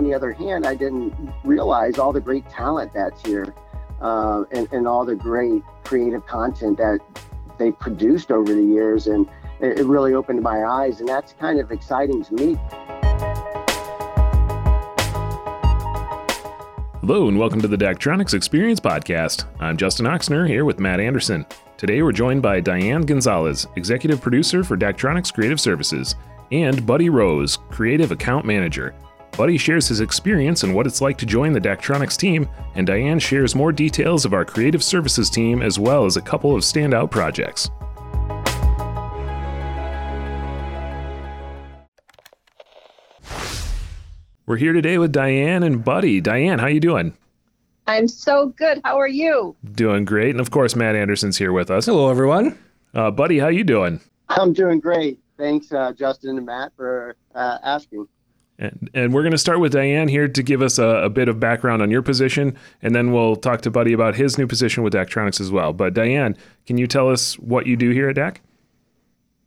on the other hand, I didn't realize all the great talent that's here uh, and, and all the great creative content that they produced over the years. And it, it really opened my eyes, and that's kind of exciting to me. Hello, and welcome to the Daktronics Experience Podcast. I'm Justin Oxner here with Matt Anderson. Today we're joined by Diane Gonzales, Executive Producer for Daktronics Creative Services, and Buddy Rose, Creative Account Manager. Buddy shares his experience and what it's like to join the Daktronics team, and Diane shares more details of our creative services team as well as a couple of standout projects. We're here today with Diane and Buddy. Diane, how you doing? I'm so good. How are you? Doing great, and of course, Matt Anderson's here with us. Hello, everyone. Uh, Buddy, how you doing? I'm doing great. Thanks, uh, Justin and Matt, for uh, asking. And, and we're going to start with Diane here to give us a, a, bit of background on your position, and then we'll talk to Buddy about his new position with Daktronics as well. But Diane, can you tell us what you do here at Dak?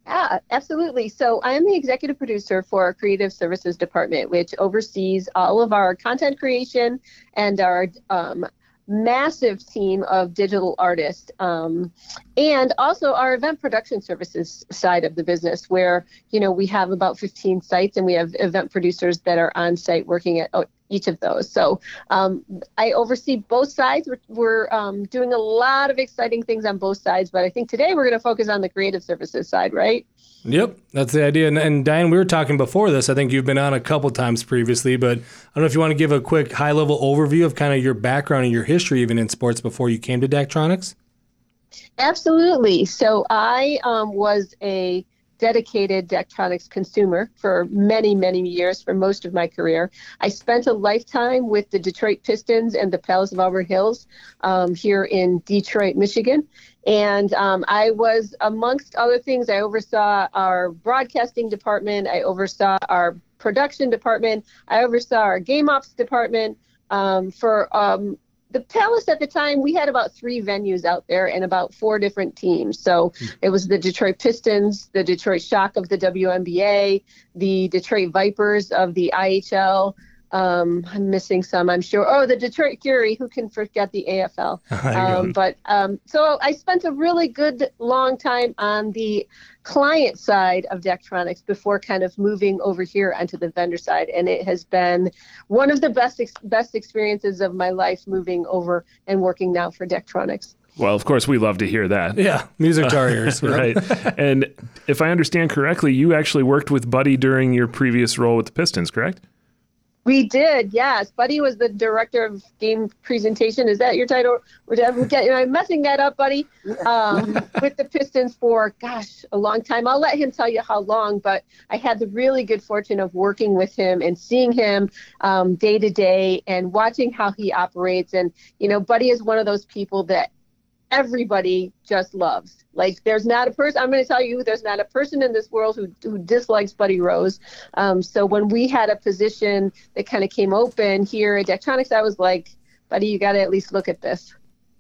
Yeah, absolutely. So I am the executive producer for our creative services department, which oversees all of our content creation and our um, massive team of digital artists um, and also our event production services side of the business where you know we have about 15 sites and we have event producers that are on site working at each of those so um, i oversee both sides we're, we're um, doing a lot of exciting things on both sides but i think today we're going to focus on the creative services side right Yep, that's the idea. And, and, Diane, we were talking before this. I think you've been on a couple times previously, but I don't know if you want to give a quick high level overview of kind of your background and your history, even in sports, before you came to Daktronics. Absolutely. So I um, was a dedicated Daktronics consumer for many, many years, for most of my career. I spent a lifetime with the Detroit Pistons and the Palace of Auburn Hills um, here in Detroit, Michigan. And um, I was, amongst other things, I oversaw our broadcasting department, I oversaw our production department, I oversaw our game ops department. Um, for um, the Palace at the time, we had about three venues out there and about four different teams. So hmm. it was the Detroit Pistons, the Detroit Shock of the WNBA, the Detroit Vipers of the IHL. Um, I'm missing some, I'm sure. Oh, the Detroit Fury. Who can forget the AFL? Um, but um, so I spent a really good long time on the client side of Daktronics before kind of moving over here onto the vendor side, and it has been one of the best ex- best experiences of my life moving over and working now for Daktronics. Well, of course, we love to hear that. Yeah, music to our ears. right. and if I understand correctly, you actually worked with Buddy during your previous role with the Pistons, correct? We did, yes. Buddy was the director of game presentation. Is that your title? I'm messing that up, Buddy. Um, with the Pistons for, gosh, a long time. I'll let him tell you how long, but I had the really good fortune of working with him and seeing him um, day to day and watching how he operates. And, you know, Buddy is one of those people that everybody just loves. Like, there's not a person, I'm going to tell you, there's not a person in this world who, who dislikes Buddy Rose. Um, so when we had a position that kind of came open here at Daktronics, I was like, Buddy, you got to at least look at this.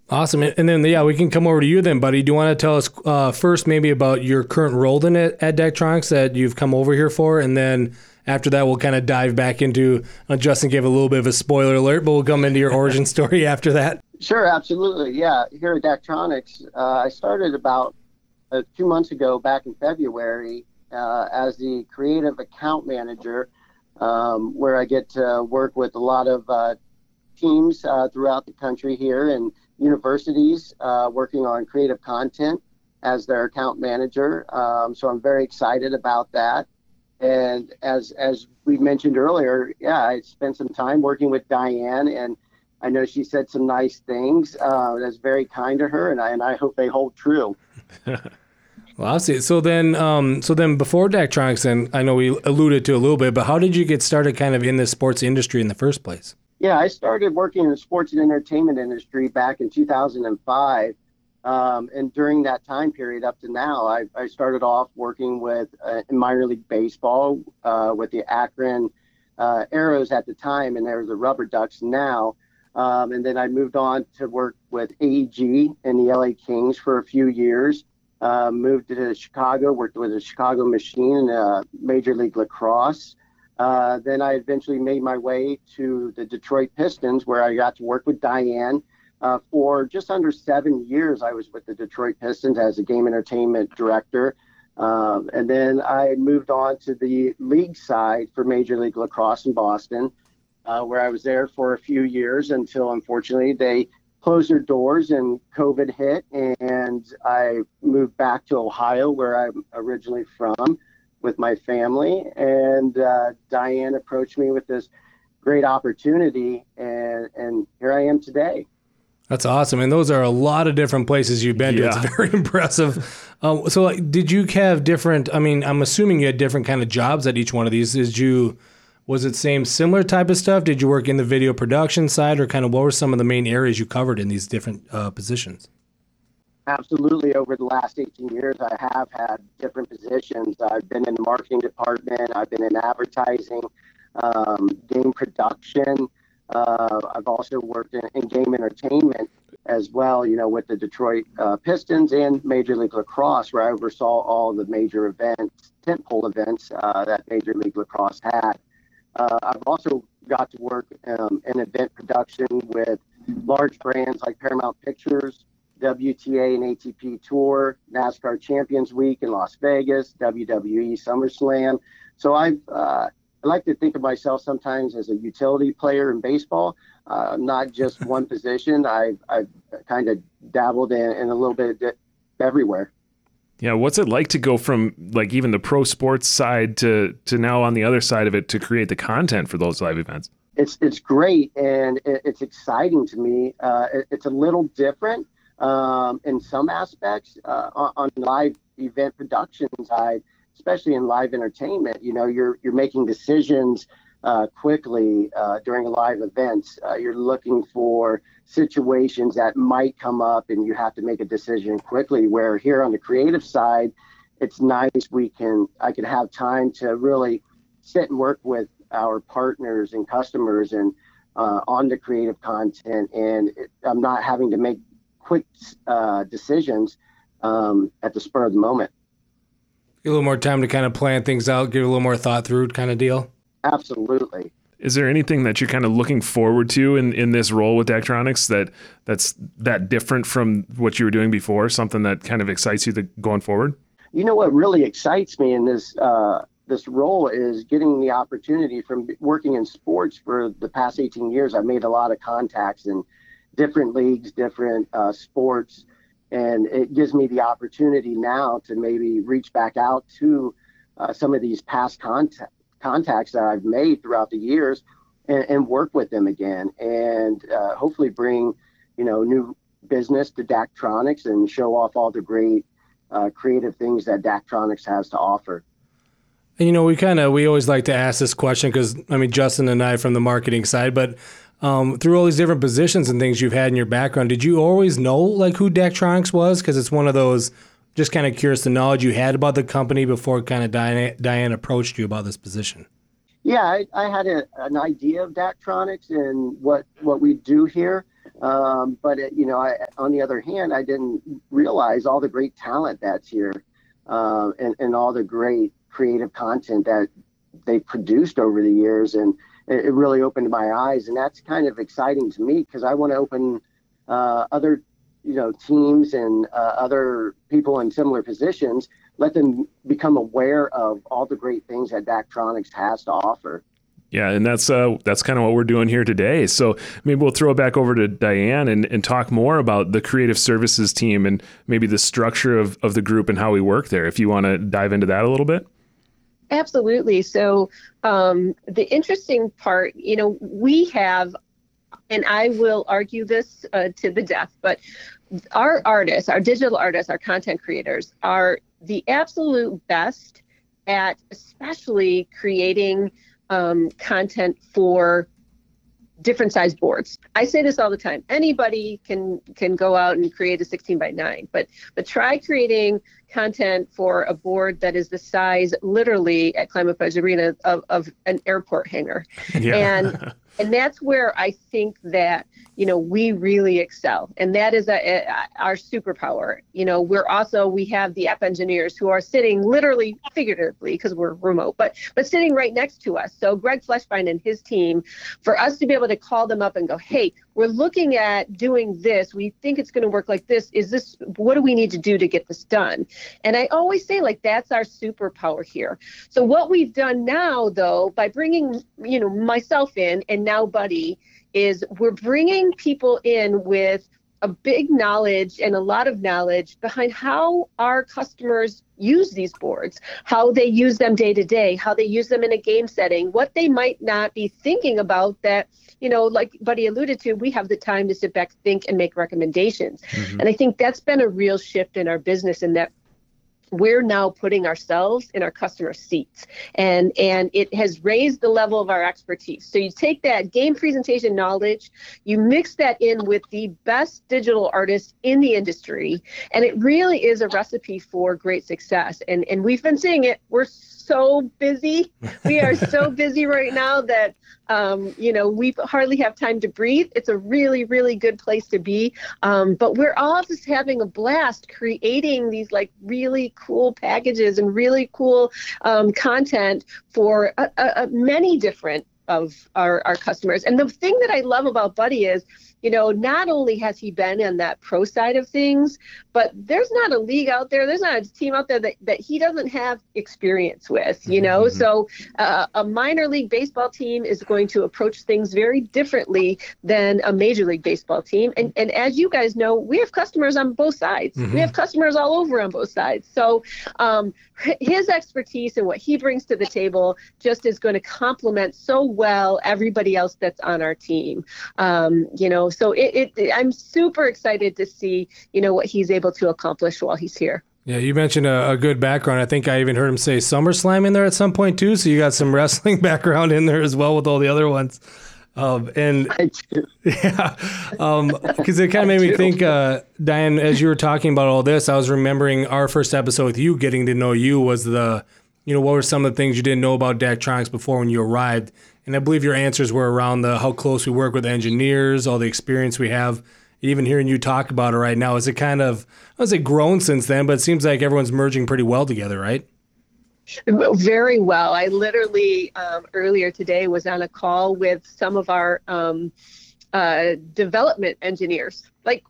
Awesome. And then, yeah, we can come over to you then, buddy. Do you want to tell us uh, first maybe about your current role in it at Daktronics that you've come over here for? And then after that, we'll kind of dive back into, uh, Justin gave a little bit of a spoiler alert, but we'll come into your origin story after that. Sure, absolutely. Yeah, here at Daktronics, uh, I started about uh, two months ago, back in February, uh, as the creative account manager, um, where I get to work with a lot of uh, teams uh, throughout the country here and universities working on creative content as their account manager. Um, so I'm very excited about that. And as as we mentioned earlier, yeah, I spent some time working with Diane and I know she said some nice things. Uh, that's very kind to her, and I and I hope they hold true. well, I see. So then, um, so then before Daktronics, and I know we alluded to a little bit, but how did you get started, kind of in the sports industry in the first place? Yeah, I started working in the sports and entertainment industry back in 2005. Um, and during that time period up to now, I, I started off working with uh, minor league baseball uh, with the Akron uh, Aeros at the time, and there was the Rubber Ducks now. Um, and then I moved on to work with AEG and the LA Kings for a few years. Uh, moved to Chicago, worked with the Chicago Machine in Major League Lacrosse. Uh, then I eventually made my way to the Detroit Pistons, where I got to work with Diane. Uh, for just under seven years, I was with the Detroit Pistons as a game entertainment director. Um, and then I moved on to the league side for Major League Lacrosse in Boston, uh, where I was there for a few years until unfortunately they closed their doors and COVID hit. And I moved back to Ohio, where I'm originally from with my family. And uh, Diane approached me with this great opportunity, and, and here I am today. That's awesome, and those are a lot of different places you've been to. It's very impressive. Um, so, like, did you have different? I mean, I'm assuming you had different kind of jobs at each one of these. Did you? Was it same similar type of stuff? Did you work in the video production side, or kind of what were some of the main areas you covered in these different uh, positions? Absolutely. Over the last 18 years, I have had different positions. I've been in the marketing department. I've been in advertising, um, game production. Uh, I've also worked in, in, game entertainment as well, you know, with the Detroit uh, Pistons and Major League Lacrosse, where I oversaw all the major events, tentpole events uh, that Major League Lacrosse had. Uh, I've also got to work um, in event production with large brands like Paramount Pictures, WTA and ATP Tour, NASCAR Champions Week in Las Vegas, WWE SummerSlam. So I've uh, I like to think of myself sometimes as a utility player in baseball, uh, not just one position. I've, I've kind of dabbled in, in a little bit everywhere. Yeah, what's it like to go from like even the pro sports side to to now on the other side of it to create the content for those live events? It's it's great and it, it's exciting to me. Uh, it, it's a little different um, in some aspects uh, on, on live event production side especially in live entertainment, you know, you're you're making decisions uh, quickly uh, during live events. Uh, you're looking for situations that might come up, and you have to make a decision quickly. Where here on the creative side, it's nice we can I can have time to really sit and work with our partners and customers and uh, on the creative content, and it, I'm not having to make quick uh, decisions um, at the spur of the moment a little more time to kind of plan things out, give a little more thought through kind of deal? Absolutely. Is there anything that you're kind of looking forward to in, in this role with Daktronics that that's that different from what you were doing before? Something that kind of excites you to, going forward? You know what really excites me in this uh, this role is getting the opportunity from working in sports for the past 18 years. I've made a lot of contacts in different leagues, different uh, sports, and it gives me the opportunity now to maybe reach back out to uh, some of these past contact, contacts that I've made throughout the years and, and work with them again and uh, hopefully bring you know new business to Daktronics and show off all the great uh, creative things that Daktronics has to offer. And you know, we kind of we always like to ask this question because I mean Justin and I from the marketing side, but um, through all these different positions and things you've had in your background, did you always know like who Daktronics was? Because it's one of those just kind of curious the knowledge you had about the company before kind of Diane, Diane approached you about this position. Yeah, I, I had a, an idea of Daktronics and what what we do here, um, but it, you know, I, on the other hand, I didn't realize all the great talent that's here, uh, and and all the great creative content that they produced over the years and it, it really opened my eyes, and that's kind of exciting to me because I want to open uh, other you know teams and uh, other people in similar positions let them become aware of all the great things that Daktronics has to offer. Yeah, and that's uh, that's kind of what we're doing here today. So maybe we'll throw it back over to Diane and, and talk more about the creative services team and maybe the structure of, of the group and how we work there. If you want to dive into that a little bit. Absolutely. So um, the interesting part, you know, we have, and I will argue this uh, to the death, but our artists, our digital artists, our content creators are the absolute best at especially creating um, content for different sized boards. I say this all the time. Anybody can can go out and create a 16 by 9, but but try creating content for a board that is the size, literally at Climate Pledge Arena, of, of an airport hangar. Yeah. And and that's where I think that you know we really excel. And that is a, a, our superpower. You know we're also we have the app engineers who are sitting literally figuratively because we're remote but but sitting right next to us. So greg fleshbein and his team for us to be able to call them up and go hey we're looking at doing this. We think it's going to work like this. Is this what do we need to do to get this done? And i always say like that's our superpower here. So what we've done now though by bringing you know myself in and now buddy is we're bringing people in with a big knowledge and a lot of knowledge behind how our customers use these boards, how they use them day to day, how they use them in a game setting, what they might not be thinking about that, you know, like Buddy alluded to, we have the time to sit back, think, and make recommendations. Mm-hmm. And I think that's been a real shift in our business in that we're now putting ourselves in our customer seats. And and it has raised the level of our expertise. So you take that game presentation knowledge you mix that in with the best digital artists in the industry and it really is a recipe for great success. And and we've been seeing it. We're so busy we are so busy right now that um, you know, we hardly have time to breathe. It's a really, really good place to be. Um, but we're all just having a blast creating these like really cool packages and really cool um, content for many different of our, our customers. And the thing that I love about Buddy is you know, not only has he been on that pro side of things, but there's not a league out there, there's not a team out there that, that he doesn't have experience with, you know. Mm-hmm. So uh, a minor league baseball team is going to approach things very differently than a major league baseball team. And, and as you guys know, we have customers on both sides, mm-hmm. we have customers all over on both sides. So um, his expertise and what he brings to the table just is going to complement so well everybody else that's on our team. Um, you know, so it, it, I'm super excited to see, you know, what he's able to accomplish while he's here. Yeah, you mentioned a, a, good background. I think I even heard him say SummerSlam in there at some point too. So you got some wrestling background in there as well with all the other ones. Um, and yeah, because um, it kind of made me think, uh, Diane, as you were talking about all this, I was remembering our first episode with you, getting to know you was the, you know, what were some of the things you didn't know about Daktronics before when you arrived? And I believe your answers were around the how close we work with engineers, all the experience we have. Even hearing you talk about it right now, is it kind of I would say grown since then, but it seems like everyone's merging pretty well together, right? Very well. I literally um, earlier today was on a call with some of our um, uh, development engineers. Like,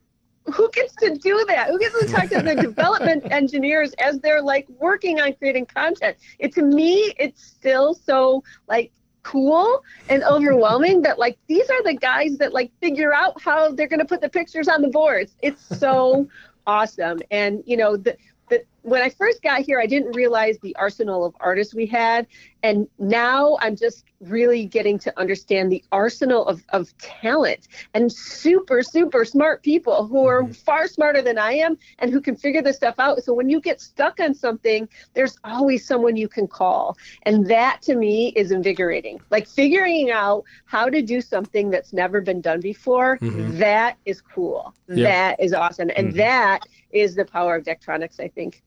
who gets to do that? Who gets to talk to the development engineers as they're like working on creating content? It to me, it's still so like cool and overwhelming that like these are the guys that like figure out how they're going to put the pictures on the boards it's so awesome and you know the but when I first got here, I didn't realize the arsenal of artists we had. And now I'm just really getting to understand the arsenal of, of talent and super, super smart people who are mm-hmm. far smarter than I am and who can figure this stuff out. So when you get stuck on something, there's always someone you can call. And that to me is invigorating. Like figuring out how to do something that's never been done before, mm-hmm. that is cool. That is awesome. And mm-hmm. that is the power of Daktronics, I think.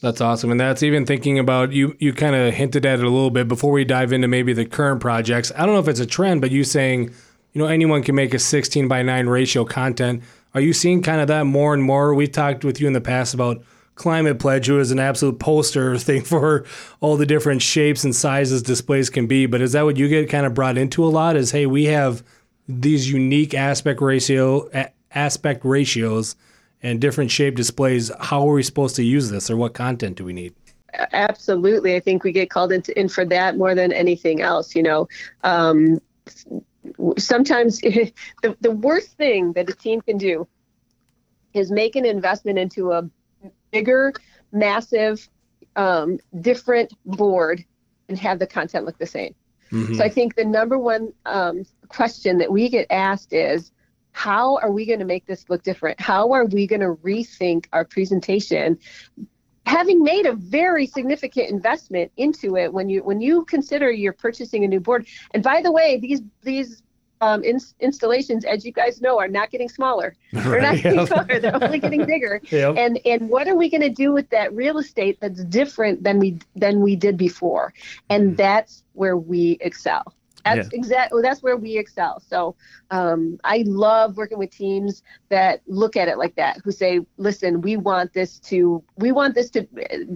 That's awesome. And that's even thinking about you you kind of hinted at it a little bit before we dive into maybe the current projects. I don't know if it's a trend, but you saying, you know, anyone can make a 16 by 9 ratio content. Are you seeing kind of that more and more? We've talked with you in the past about Climate Pledge, who is an absolute poster thing for all the different shapes and sizes displays can be. But is that what you get kind of brought into a lot? Is hey, we have these unique aspect ratio aspect ratios and different shape displays, how are we supposed to use this or what content do we need? Absolutely. I think we get called into, in for that more than anything else. You know, um, sometimes the, the worst thing that a team can do is make an investment into a bigger, massive, um, different board and have the content look the same. Mm-hmm. So I think the number one um, question that we get asked is, how are we going to make this look different? How are we going to rethink our presentation? Having made a very significant investment into it when you when you consider you're purchasing a new board. And by the way, these these um, in, installations, as you guys know, are not getting smaller. They're not getting smaller. They're only getting bigger. Yep. And and what are we going to do with that real estate that's different than we than we did before? And mm-hmm. that's where we excel. That's yeah. exactly that's where we excel. So um, I love working with teams that look at it like that, who say, "Listen, we want this to we want this to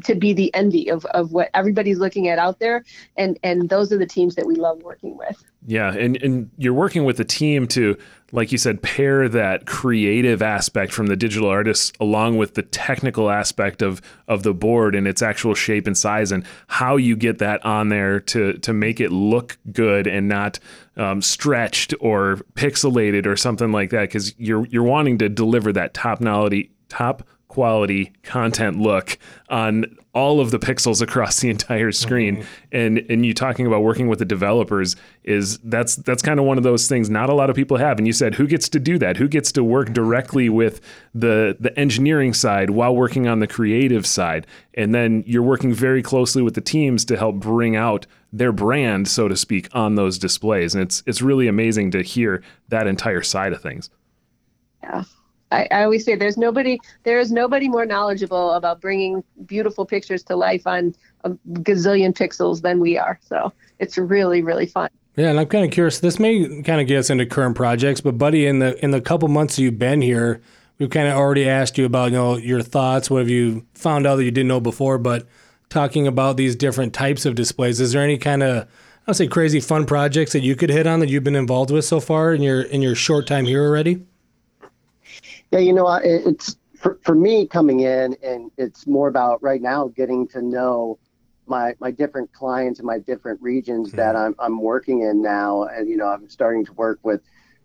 to be the envy of, of what everybody's looking at out there," and and those are the teams that we love working with. Yeah, and and you're working with a team to like you said, pair that creative aspect from the digital artist along with the technical aspect of of the board and its actual shape and size, and how you get that on there to to make it look good and not um, stretched or pixelated or something like that. Because you're you're wanting to deliver that top quality top quality content look on all of the pixels across the entire screen mm-hmm. and and you talking about working with the developers is that's that's kind of one of those things not a lot of people have and you said who gets to do that who gets to work directly with the the engineering side while working on the creative side and then you're working very closely with the teams to help bring out their brand so to speak on those displays and it's it's really amazing to hear that entire side of things yeah I, I, always say there's nobody there is nobody more knowledgeable about bringing beautiful pictures to life on a gazillion pixels than we are. So it's really really fun. Yeah, and I'm kind of curious. This may kind of get us into current projects, but buddy, in the in the couple months you've been here, we've kind of already asked you about you know your thoughts. What have you found out that you didn't know before? But talking about these different types of displays, is there any kind of I'll say crazy fun projects that you could hit on that you've been involved with so far in your in your short time here already? Yeah, you know, it's for, for me coming in, and it's more about right now getting to know my my different clients and my different regions mm-hmm. that I'm I'm working in now, and you know, I'm starting to work with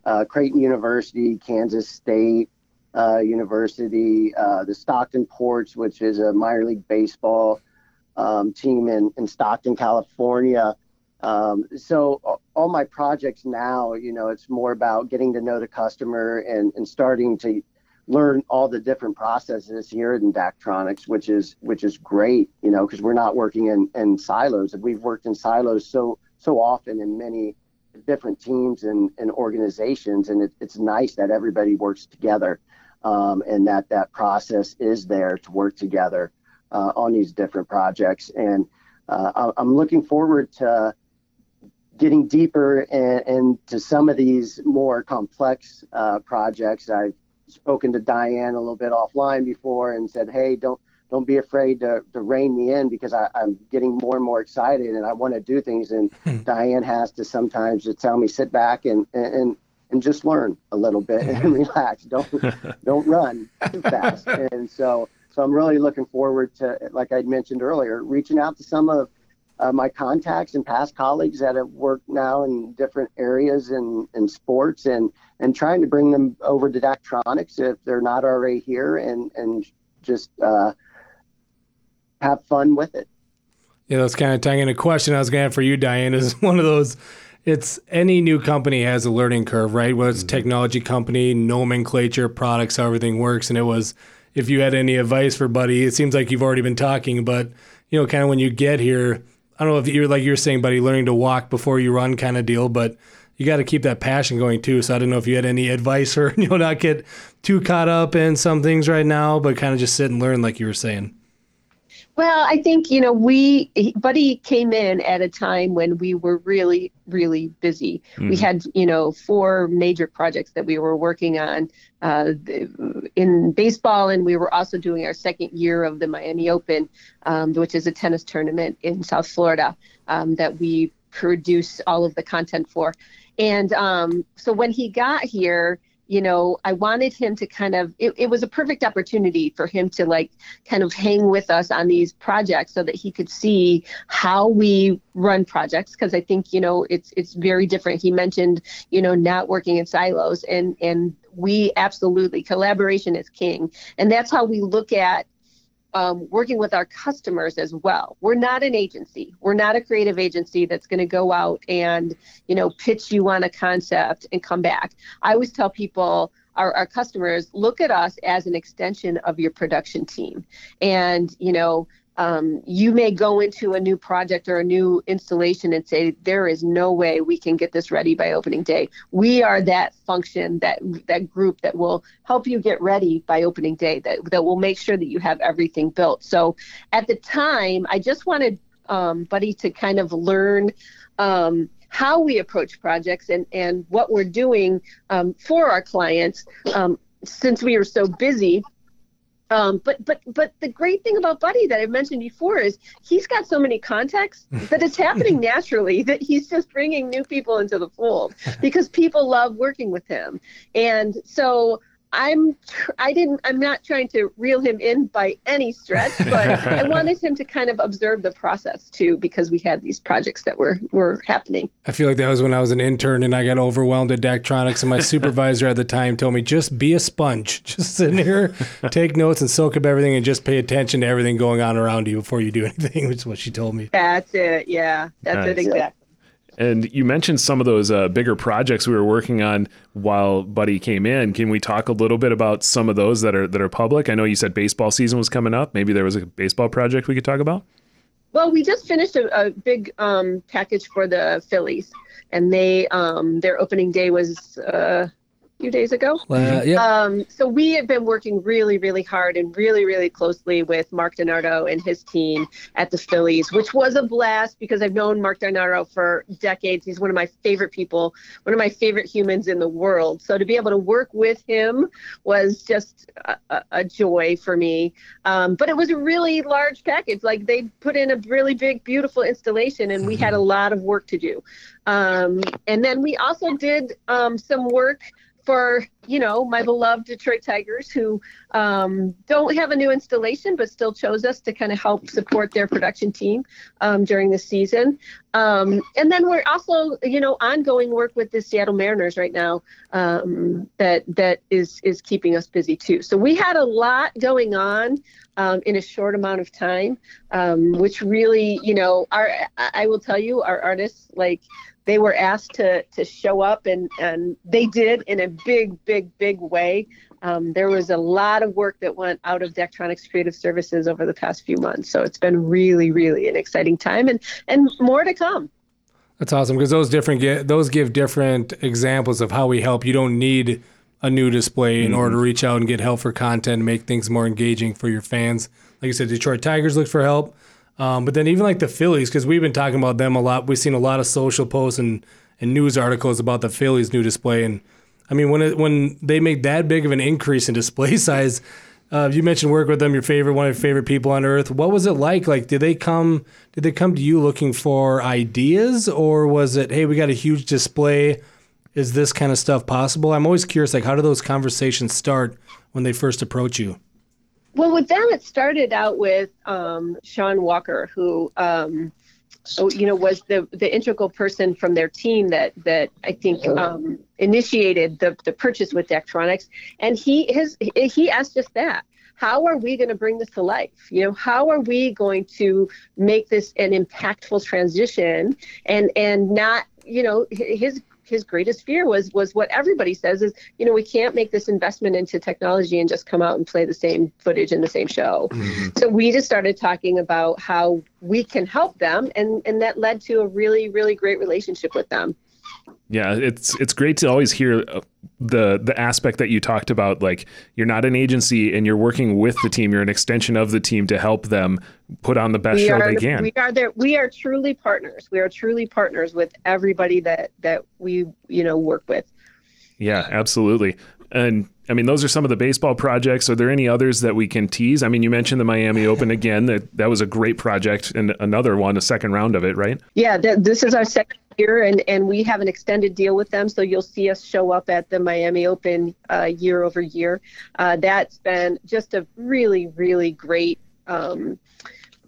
uh, Creighton University, Kansas State uh, University, uh, the Stockton Ports, which is a minor league baseball um, team in in Stockton, California. Um, so all my projects now, you know, it's more about getting to know the customer and, and starting to learn all the different processes here in Daktronics, which is which is great, you know, because we're not working in, in silos. We've worked in silos so so often in many different teams and, and organizations, and it, it's nice that everybody works together, um, and that that process is there to work together uh, on these different projects. And uh, I'm looking forward to getting deeper into some of these more complex uh, projects. I've spoken to Diane a little bit offline before and said, hey, don't don't be afraid to, to rein me in because I, am getting more and more excited and I want to do things. And hmm. Diane has to sometimes just tell me, sit back and, and, and just learn a little bit and relax. Don't, don't run too fast. And so, so I'm really looking forward to, like I mentioned earlier, reaching out to some of uh, my contacts and past colleagues that have worked now in different areas in, in sports and, and trying to bring them over to Daktronics if they're not already here and, and just uh, have fun with it. Yeah, that's kind of tying in a question I was going to have for you, Diane, is one of those. It's any new company has a learning curve, right? Whether it's a mm-hmm. technology company, nomenclature, products, how everything works. And it was, if you had any advice for Buddy, it seems like you've already been talking, but you know, kind of when you get here, I don't know if you're like you're saying, buddy, learning to walk before you run kind of deal, but you got to keep that passion going too. So I don't know if you had any advice or you know not get too caught up in some things right now, but kind of just sit and learn like you were saying. Well, I think, you know, we, Buddy came in at a time when we were really, really busy. Mm-hmm. We had, you know, four major projects that we were working on uh, in baseball, and we were also doing our second year of the Miami Open, um, which is a tennis tournament in South Florida um, that we produce all of the content for. And um, so when he got here, you know, I wanted him to kind of, it, it, was a perfect opportunity for him to like kind of hang with us on these projects so that he could see how we run projects. Cause I think, you know, it's, it's very different. He mentioned, you know, not working in silos and, and we absolutely collaboration is king. And that's how we look at um, working with our customers as well. We're not an agency. We're not a creative agency that's going to go out and you know pitch you on a concept and come back. I always tell people. Our, our customers look at us as an extension of your production team and you know um, you may go into a new project or a new installation and say there is no way we can get this ready by opening day. We are that function that that group that will help you get ready by opening day that, that will make sure that you have everything built. So at the time i just wanted um, buddy to kind of learn um, how we approach projects and, and what we're doing um, for our clients. Um, since we are so busy um, but but but the great thing about Buddy that I've mentioned before is he's got so many contacts that it's happening naturally that he's just bringing new people into the fold because people love working with him, and so I'm I didn't I'm not trying to reel him in by any stretch, but I wanted him to kind of observe the process too because we had these projects that were were happening. I feel like that was when I was an intern and I got overwhelmed at Daktronics and my supervisor at the time told me just be a sponge. Just sit in here, take notes and soak up everything and just pay attention to everything going on around you before you do anything, which is what she told me. That's it. Yeah. That's nice. it exactly. And you mentioned some of those uh, bigger projects we were working on while Buddy came in. Can we talk a little bit about some of those that are that are public? I know you said baseball season was coming up. Maybe there was a baseball project we could talk about. Well, we just finished a, a big um, package for the Phillies, and they um, their opening day was uh, few days ago. Uh, yeah. Um, so we have been working really, really hard and really, really closely with Mark DiNardo and his team at the Phillies, which was a blast because I've known Mark DiNardo for decades. He's one of my favorite people, one of my favorite humans in the world. So to be able to work with him was just a, a joy for me. Um, but it was a really large package. Like they put in a really big, beautiful installation, and we had a mm-hmm. lot of work to do. Um, and then we also did um, some work for you know my beloved Detroit Tigers who um, don't have a new installation but still chose us to kind of help support their production team um, during the season. Um, and then we're also you know ongoing work with the Seattle Mariners right now um, that that is is keeping us busy too. So we had a lot going on. Um, in a short amount of time, um, which really, you know, our I will tell you, our artists like they were asked to to show up and and they did in a big big big way. Um, there was a lot of work that went out of Daktronics Creative Services over the past few months. So it's been really really an exciting time and and more to come. That's awesome because those different those give different examples of how we help. You don't need a new display in mm-hmm. order to reach out and get help for content and make things more engaging for your fans. Like you said detroit tigers look for help um, but then even like the Phillies, because we've been talking about them a lot. We've seen a lot of social posts and, and news articles about the Phillies' new display. And I mean, when it, when they make that big of an increase in display size, uh, you mentioned work with them, your favorite, one of your favorite people on earth. What was it like? Like, did they come? Did they come to you looking for ideas, or was it, hey, we got a huge display? Is this kind of stuff possible? I'm always curious. Like, how do those conversations start when they first approach you? Well, with them, it started out with um, Sean Walker, who um, oh, you know was the the integral person from their team that that I think um, initiated the the purchase with Daktronics, and he his he asked just that. How are we going to bring this to life? You know, how are we going to make this an impactful transition and and not you know his his greatest fear was was what everybody says is you know we can't make this investment into technology and just come out and play the same footage in the same show mm-hmm. so we just started talking about how we can help them and and that led to a really really great relationship with them yeah, it's it's great to always hear uh, the the aspect that you talked about. Like you're not an agency and you're working with the team. You're an extension of the team to help them put on the best we show are, they can. We are there. We are truly partners. We are truly partners with everybody that that we you know work with. Yeah, absolutely. And I mean, those are some of the baseball projects. Are there any others that we can tease? I mean, you mentioned the Miami Open again. That that was a great project, and another one, a second round of it, right? Yeah, th- this is our second year, and and we have an extended deal with them, so you'll see us show up at the Miami Open uh, year over year. Uh, that's been just a really, really great um,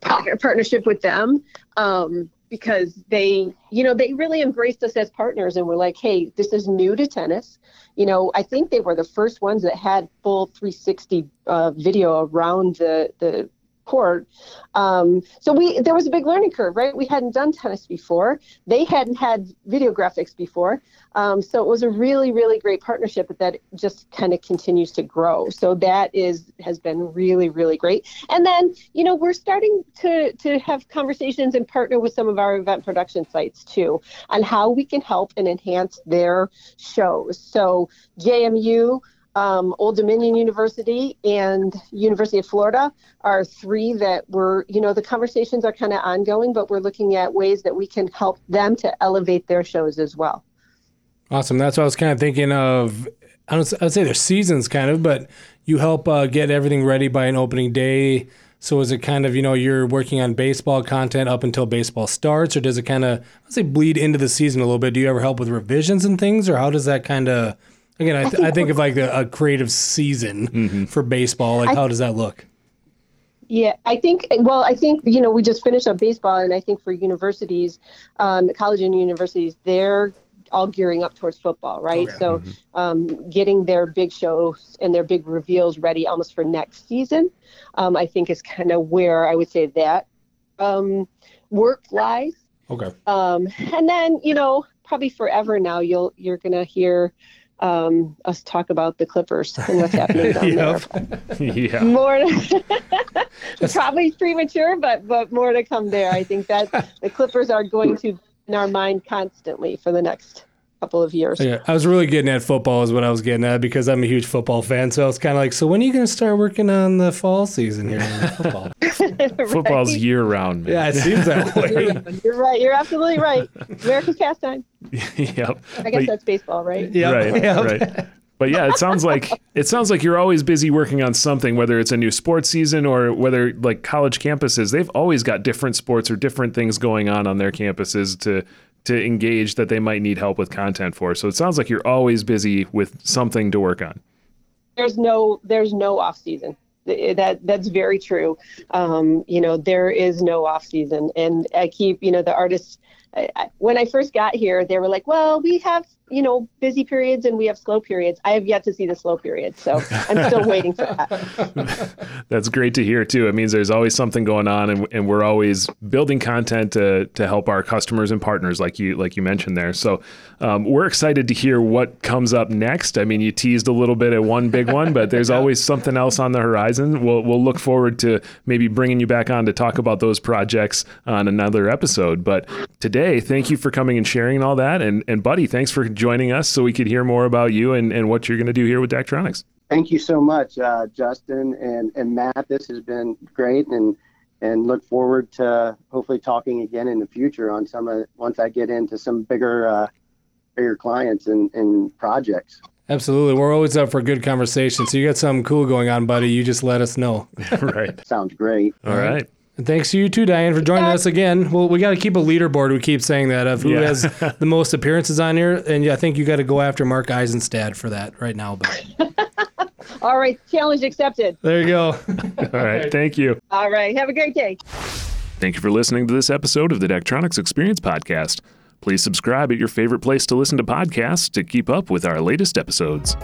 partnership with them. Um, because they, you know, they really embraced us as partners and were like, hey, this is new to tennis. You know, I think they were the first ones that had full 360 uh, video around the, the court. Um, so we there was a big learning curve, right? We hadn't done tennis before. They hadn't had video graphics before. Um, so it was a really, really great partnership that just kind of continues to grow. So that is has been really, really great. And then, you know, we're starting to to have conversations and partner with some of our event production sites too on how we can help and enhance their shows. So JMU um, Old Dominion University and University of Florida are three that we're, you know, the conversations are kind of ongoing, but we're looking at ways that we can help them to elevate their shows as well. Awesome. That's what I was kind of thinking of. I don't, I'd say there's seasons kind of, but you help uh, get everything ready by an opening day. So is it kind of, you know, you're working on baseball content up until baseball starts, or does it kind of, I'd say, bleed into the season a little bit? Do you ever help with revisions and things, or how does that kind of Again, I, th- I, think, I think of like a, a creative season mm-hmm. for baseball. Like, I, how does that look? Yeah, I think. Well, I think you know we just finished up baseball, and I think for universities, um, college and universities, they're all gearing up towards football, right? Okay. So, mm-hmm. um, getting their big shows and their big reveals ready almost for next season, um, I think is kind of where I would say that um, work lies. Okay. Um, and then you know probably forever now you'll you're gonna hear um, us talk about the Clippers and what's happening down there. yeah. More to, probably premature, but but more to come there. I think that the Clippers are going to in our mind constantly for the next couple of years. Yeah, I was really getting at football is what I was getting at because I'm a huge football fan. So it's kind of like, so when are you going to start working on the fall season here in football? right. Football's year round. Man. Yeah, it seems that way. You're right. You're absolutely right. America's pastime. yep. I guess but, that's baseball, right? Yeah. Right. Yep. Right. But yeah, it sounds like it sounds like you're always busy working on something, whether it's a new sports season or whether like college campuses, they've always got different sports or different things going on on their campuses to to engage that they might need help with content for. So it sounds like you're always busy with something to work on. There's no there's no off season. That that's very true. Um, you know, there is no off season, and I keep you know the artists. I, when I first got here, they were like, "Well, we have you know, busy periods and we have slow periods. I have yet to see the slow periods, so I'm still waiting for that. That's great to hear too. It means there's always something going on, and, and we're always building content to to help our customers and partners, like you like you mentioned there. So um, we're excited to hear what comes up next. I mean, you teased a little bit at one big one, but there's always something else on the horizon. We'll we'll look forward to maybe bringing you back on to talk about those projects on another episode. But today, thank you for coming and sharing all that, and and buddy, thanks for joining us so we could hear more about you and, and what you're going to do here with Daktronics. Thank you so much, uh, Justin and, and Matt. This has been great and and look forward to hopefully talking again in the future on some of once I get into some bigger uh, bigger clients and, and projects. Absolutely. We're always up for a good conversation. So you got something cool going on, buddy. You just let us know. right. Sounds great. All right. And thanks to you too, Diane, for joining us again. Well, we got to keep a leaderboard. We keep saying that of who yeah. has the most appearances on here, and I think you got to go after Mark Eisenstadt for that right now. But all right, challenge accepted. There you go. all right, thank you. All right, have a great day. Thank you for listening to this episode of the Daktronics Experience Podcast. Please subscribe at your favorite place to listen to podcasts to keep up with our latest episodes.